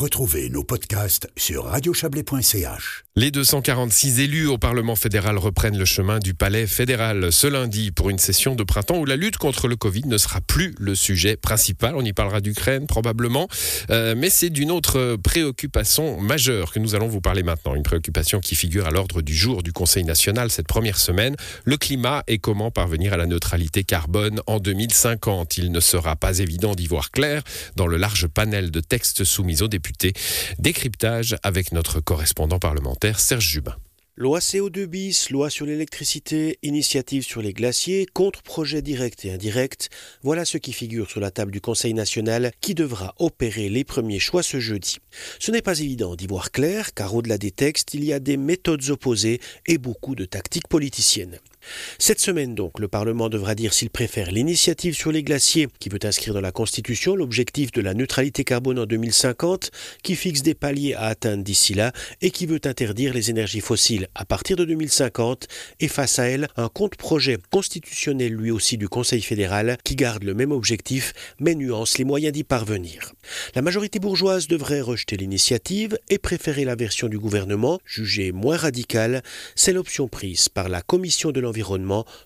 Retrouvez nos podcasts sur radiochablais.ch. Les 246 élus au Parlement fédéral reprennent le chemin du Palais fédéral ce lundi pour une session de printemps où la lutte contre le Covid ne sera plus le sujet principal. On y parlera d'Ukraine probablement, euh, mais c'est d'une autre préoccupation majeure que nous allons vous parler maintenant. Une préoccupation qui figure à l'ordre du jour du Conseil national cette première semaine. Le climat et comment parvenir à la neutralité carbone en 2050. Il ne sera pas évident d'y voir clair dans le large panel de textes soumis aux députés. Décryptage avec notre correspondant parlementaire. Serge Jubin. Loi CO2 bis, loi sur l'électricité, initiative sur les glaciers, contre-projet direct et indirect, voilà ce qui figure sur la table du Conseil national qui devra opérer les premiers choix ce jeudi. Ce n'est pas évident d'y voir clair car au-delà des textes, il y a des méthodes opposées et beaucoup de tactiques politiciennes. Cette semaine donc, le Parlement devra dire s'il préfère l'initiative sur les glaciers, qui veut inscrire dans la Constitution l'objectif de la neutralité carbone en 2050, qui fixe des paliers à atteindre d'ici là, et qui veut interdire les énergies fossiles à partir de 2050, et face à elle, un compte-projet constitutionnel lui aussi du Conseil fédéral, qui garde le même objectif, mais nuance les moyens d'y parvenir. La majorité bourgeoise devrait rejeter l'initiative et préférer la version du gouvernement, jugée moins radicale, c'est l'option prise par la Commission de l'environnement,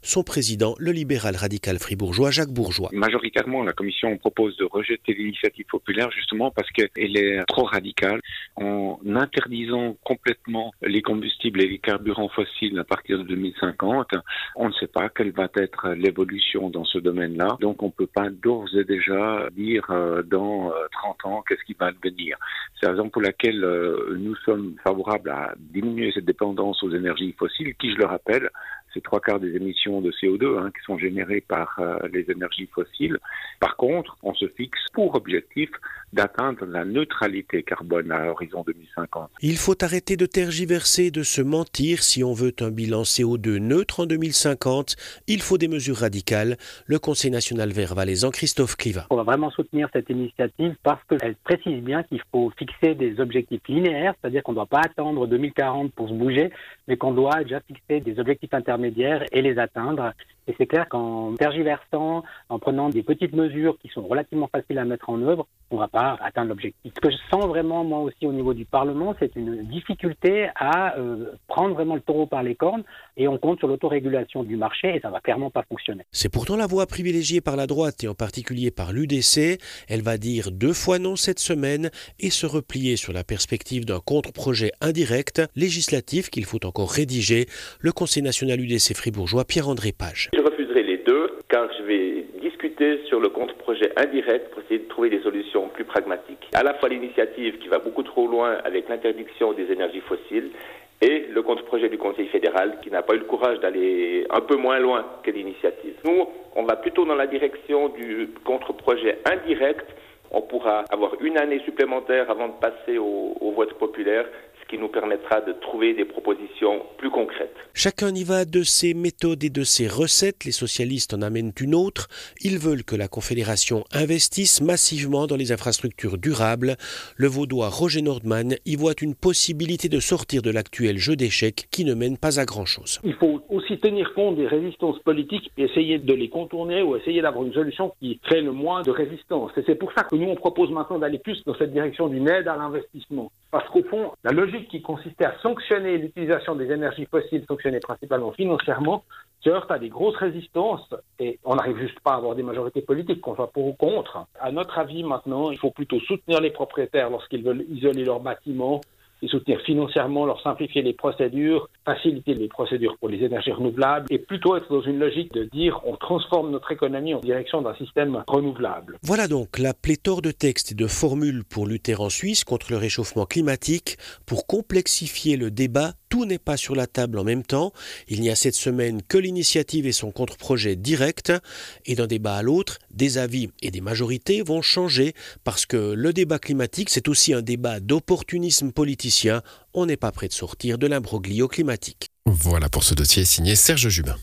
son président, le libéral radical fribourgeois Jacques Bourgeois. Majoritairement, la Commission propose de rejeter l'initiative populaire justement parce qu'elle est trop radicale en interdisant complètement les combustibles et les carburants fossiles à partir de 2050. On ne sait pas quelle va être l'évolution dans ce domaine-là, donc on ne peut pas d'ores et déjà dire euh, dans 30 euh, ans qu'est-ce qui va devenir. C'est la raison pour laquelle euh, nous sommes favorables à diminuer cette dépendance aux énergies fossiles, qui, je le rappelle, c'est trois quarts des émissions de CO2 hein, qui sont générées par euh, les énergies fossiles. Par contre, on se fixe pour objectif d'atteindre la neutralité carbone à l'horizon 2050. Il faut arrêter de tergiverser, de se mentir. Si on veut un bilan CO2 neutre en 2050, il faut des mesures radicales. Le Conseil national vert valaisan, Christophe Cliva. On va vraiment soutenir cette initiative parce qu'elle précise bien qu'il faut fixer des objectifs linéaires, c'est-à-dire qu'on ne doit pas attendre 2040 pour se bouger, mais qu'on doit déjà fixer des objectifs intermédiaires et les atteindre. Et c'est clair qu'en tergiversant, en prenant des petites mesures qui sont relativement faciles à mettre en œuvre, on ne va pas atteindre l'objectif. Ce que je sens vraiment, moi aussi, au niveau du Parlement, c'est une difficulté à euh, prendre vraiment le taureau par les cornes et on compte sur l'autorégulation du marché et ça va clairement pas fonctionner. C'est pourtant la voie privilégiée par la droite et en particulier par l'UDC. Elle va dire deux fois non cette semaine et se replier sur la perspective d'un contre-projet indirect législatif qu'il faut encore rédiger. Le Conseil national UDC fribourgeois Pierre-André Page. Je refuserai les deux car je vais discuter sur le contre-projet indirect pour essayer de trouver des solutions plus pragmatiques. À la fois l'initiative qui va beaucoup trop loin avec l'interdiction des énergies fossiles et le contre-projet du Conseil fédéral qui n'a pas eu le courage d'aller un peu moins loin que l'initiative. Nous, on va plutôt dans la direction du contre-projet indirect. On pourra avoir une année supplémentaire avant de passer au, au vote populaire qui nous permettra de trouver des propositions. Chacun y va de ses méthodes et de ses recettes. Les socialistes en amènent une autre. Ils veulent que la Confédération investisse massivement dans les infrastructures durables. Le vaudois Roger Nordman y voit une possibilité de sortir de l'actuel jeu d'échecs qui ne mène pas à grand-chose. Il faut aussi tenir compte des résistances politiques et essayer de les contourner ou essayer d'avoir une solution qui crée le moins de résistance. Et c'est pour ça que nous, on propose maintenant d'aller plus dans cette direction d'une aide à l'investissement. Parce qu'au fond, la logique qui consistait à sanctionner l'utilisation des énergies fossiles, sanctionnées principalement financièrement, se heurte à des grosses résistances et on n'arrive juste pas à avoir des majorités politiques, qu'on soit pour ou contre. À notre avis, maintenant, il faut plutôt soutenir les propriétaires lorsqu'ils veulent isoler leurs bâtiments soutenir financièrement, leur simplifier les procédures, faciliter les procédures pour les énergies renouvelables et plutôt être dans une logique de dire on transforme notre économie en direction d'un système renouvelable. Voilà donc la pléthore de textes et de formules pour lutter en Suisse contre le réchauffement climatique, pour complexifier le débat tout n'est pas sur la table en même temps. Il n'y a cette semaine que l'initiative et son contre-projet direct. Et d'un débat à l'autre, des avis et des majorités vont changer parce que le débat climatique, c'est aussi un débat d'opportunisme On n'est pas prêt de sortir de l'imbroglio climatique. Voilà pour ce dossier signé Serge Jubin.